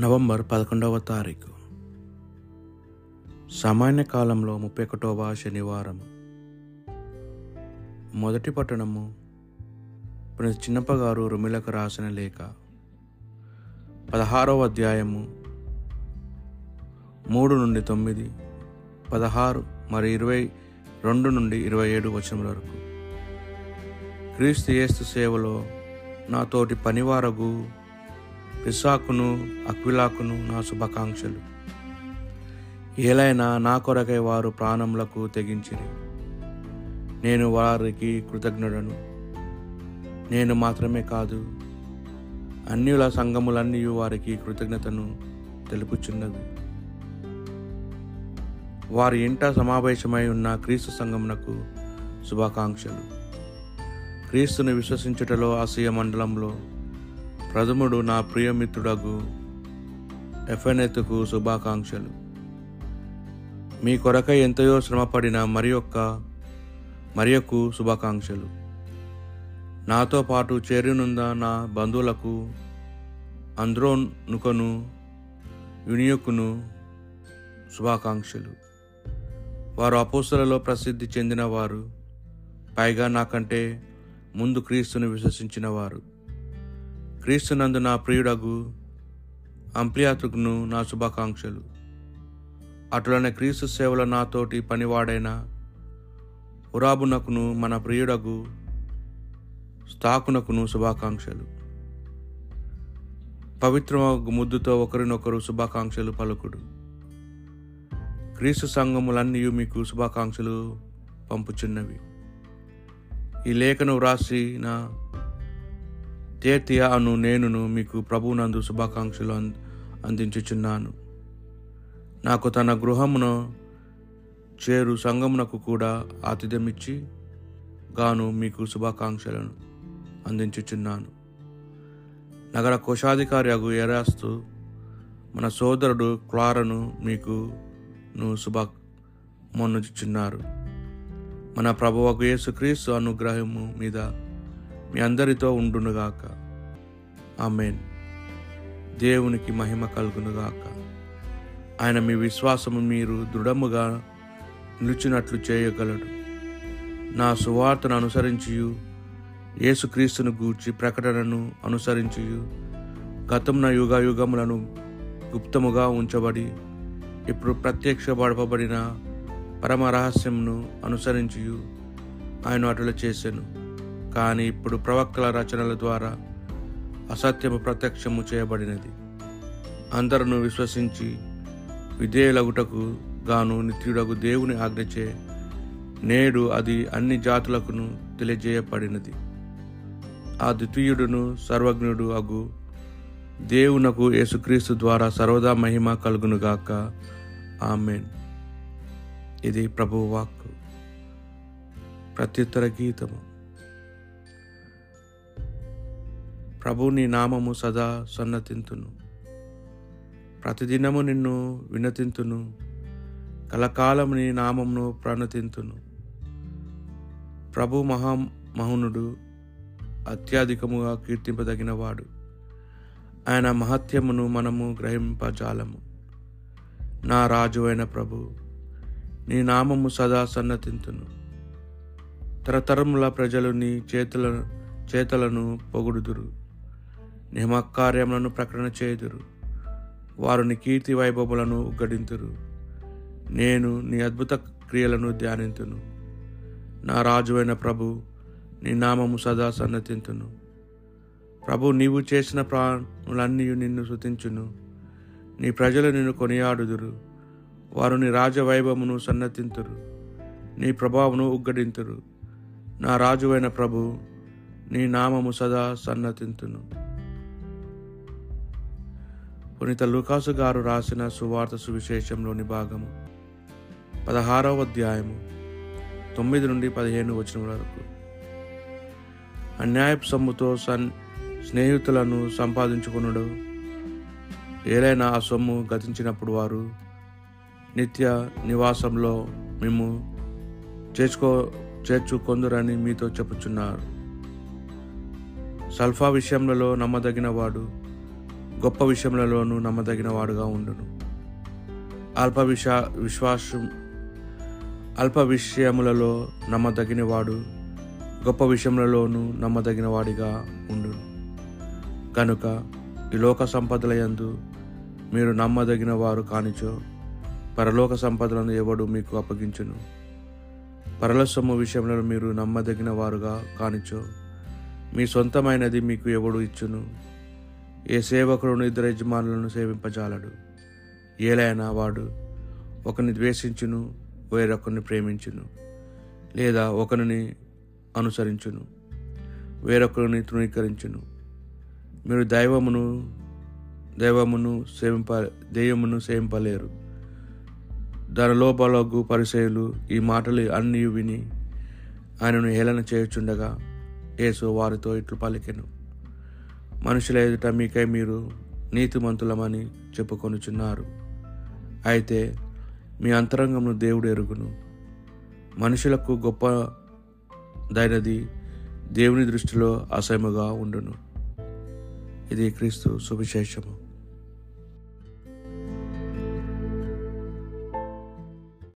November పదకొండవ తారీఖు. సామాన్య కాలంలో ముప్పై ఒకటవ శనివారం. మొదటి పట్టణము ప్రిన్స్ చిన్నప్పగారు రుమిలకు రాసిన లేఖ. పదహారవ అధ్యాయము మూడు నుండి తొమ్మిది పదహారు మరి ఇరవై రెండు నుండి ఇరవై ఏడు వచనముల వరకు. క్రీస్తు యేస్తు సేవలో నా తోటి పనివారగు పిసాకును అక్విలాకును నా శుభాకాంక్షలు. ఏలైనా నా కొరకై వారు ప్రాణములకు తెగించిరి. నేను వారికి కృతజ్ఞుడను. నేను మాత్రమే కాదు అన్యుల సంఘములన్నీ వారికి కృతజ్ఞతను తెలుపుచున్నది. వారి ఇంట సమావేశమై ఉన్న క్రీస్తు సంఘమునకు శుభాకాంక్షలు. క్రీస్తుని విశ్వసించుటలో ఆసియా మండలంలో ప్రథముడు నా ప్రియమిత్రుడగు ఎఫ్ఎన్ఎత్కు శుభాకాంక్షలు. మీ కొరకై ఎంతయో శ్రమపడిన మరి యొక్క మరియకు శుభాకాంక్షలు. నాతో పాటు చేరినుంద నా బంధువులకు అంద్రోనుకను యునియకును శుభాకాంక్షలు. వారు అపోసలలో ప్రసిద్ధి చెందినవారు పైగా నాకంటే ముందు క్రీస్తును విశ్వసించిన వారు క్రీస్తునందు నా ప్రియుడగు అంప్లియాతుకును నా శుభాకాంక్షలు. అటులనే క్రీస్తు సేవలో నాతోటి పనివాడైన ఉరాబునకును మన ప్రియుడగు స్థాకునకును శుభాకాంక్షలు. పవిత్ర ముద్దుతో ఒకరినొకరు శుభాకాంక్షలు పలుకుడు. క్రీస్తు సంఘములన్నీ మీకు శుభాకాంక్షలు పంపుచున్నవి. ఈ లేఖను వ్రాసిన తేతియ అను నేనును మీకు ప్రభునందు శుభాకాంక్షలు అందించుచున్నాను. నాకు తన గృహమును చేరు సంగమునకు కూడా ఆతిథ్యమిచ్చి గాను మీకు శుభాకాంక్షలను అందించుచున్నాను. నగర కోశాధికారి అగు ఎరాస్తు మన సోదరుడు క్లారను మీకు శుభా మొన్నుచున్నారు మన ప్రభువకు యేసుక్రీస్తు అనుగ్రహము మీద మీ అందరితో ఉండునుగాక. ఆమెన్. దేవునికి మహిమ కలుగునుగాక. ఆయన మీ విశ్వాసము మీరు దృఢముగా నిలిచినట్లు చేయగలడు. నా సువార్తను అనుసరించియు. యేసుక్రీస్తును గూర్చి ప్రకటనను అనుసరించియు. గతమున యుగ యుగములను గుప్తముగా ఉంచబడి ఇప్పుడు ప్రత్యక్షపడపబడిన పరమ రహస్యంను అనుసరించియు. ఆయన అటుల చేశాను కానీ ఇప్పుడు ప్రవక్తల రచనల ద్వారా అసత్యము ప్రత్యక్షము చేయబడినది. అందరూ విశ్వసించి విధేయులగుటకు గాను నిత్యుడగు దేవుని ఆజ్ఞచే నేడు అది అన్ని జాతులకును తెలియజేయబడినది. ఆ ద్వితీయుడును సర్వజ్ఞుడు అగు దేవునకు యేసుక్రీస్తు ద్వారా సర్వదా మహిమ కలుగునుగాక ఆమెన్. ఇది ప్రభువాక్ ప్రత్యుత్తర గీతము. ప్రభు నీ నామము సదా సన్నతింతును. ప్రతిదినము నిన్ను వినతింతును. కలకాలం నీ నామమును ప్రణతింతును. ప్రభు మహా మహునుడు అత్యధికముగా కీర్తింపదగినవాడు. ఆయన మహత్యమును మనము గ్రహింపజాలము. నా రాజు అయిన ప్రభు నీ నామము సదా సన్నతింతును. తరతరముల ప్రజలు నీ చేతుల చేతలను పొగుడుదురు. నియమకార్యములను ప్రకటన చేయుదురు. వారిని కీర్తి వైభవములను ఉగ్గడింతురు. నేను నీ అద్భుత క్రియలను ధ్యానింతును. నా రాజువైన ప్రభు నీ నామము సదా సన్నతింతును. ప్రభు నీవు చేసిన ప్రాణులన్నీ నిన్ను శృతించును. నీ ప్రజలు నిన్ను కొనియాడుదురు. వారు నీ రాజవైభవమును సన్నతింతురు. నీ ప్రభావమును ఉగ్గడింతురు. నా రాజువైన ప్రభు నీ నామము సదా సన్నతింతును. పునీత లూకాసు గారు రాసిన సువార్త సువిశేషంలోని భాగము. పదహారవ అధ్యాయము తొమ్మిది నుండి పదిహేను వచ్చిన వరకు. అన్యాయపు సొమ్ముతో సన్ స్నేహితులను సంపాదించుకునుడు. ఏలైనా ఆ సొమ్ము గతించినప్పుడు వారు నిత్య నివాసంలో మేము చేర్చుకో చేర్చుకొందురని మీతో చెప్పుచున్నారు. సల్ఫా విషయంలో నమ్మదగిన వాడు గొప్ప విషయములలోనూ నమ్మదగిన వాడుగా ఉండును. అల్ప విష విశ్వాసం అల్ప విషయములలో నమ్మదగిన వాడు గొప్ప విషయములలోనూ నమ్మదగిన వాడిగా ఉండును. కనుక ఈ లోక సంపదల యందు మీరు నమ్మదగిన వారు కానిచో పరలోక సంపదలను ఎవడు మీకు అప్పగించును. పరలసొమ్ము విషయంలో మీరు నమ్మదగిన వారుగా కానిచో మీ సొంతమైనది మీకు ఎవడు ఇచ్చును. ఏ సేవకుడును ఇద్దరు యజమానులను సేవింపజాలడు. ఏలైనా వాడు ఒకరిని ద్వేషించును వేరొకరిని ప్రేమించును లేదా ఒకరిని అనుసరించును వేరొకరిని తృణీకరించును. మీరు దైవమును దైవమును సేవింప దెయ్యమును సేవింపలేరు. దాని లోపలగు పరిచయులు ఈ మాటలు అన్నీ విని ఆయనను హేళన చేయుచుండగా యేసు వారితో ఇట్లు పలికెను. మనుషుల ఎదుట మీకై మీరు నీతిమంతులమని చెప్పుకొనుచున్నారు. అయితే మీ అంతరంగమును దేవుడు ఎరుగును. మనుషులకు గొప్ప దైనది దేవుని దృష్టిలో అసహ్యముగా ఉండును. ఇది క్రీస్తు సువిశేషము.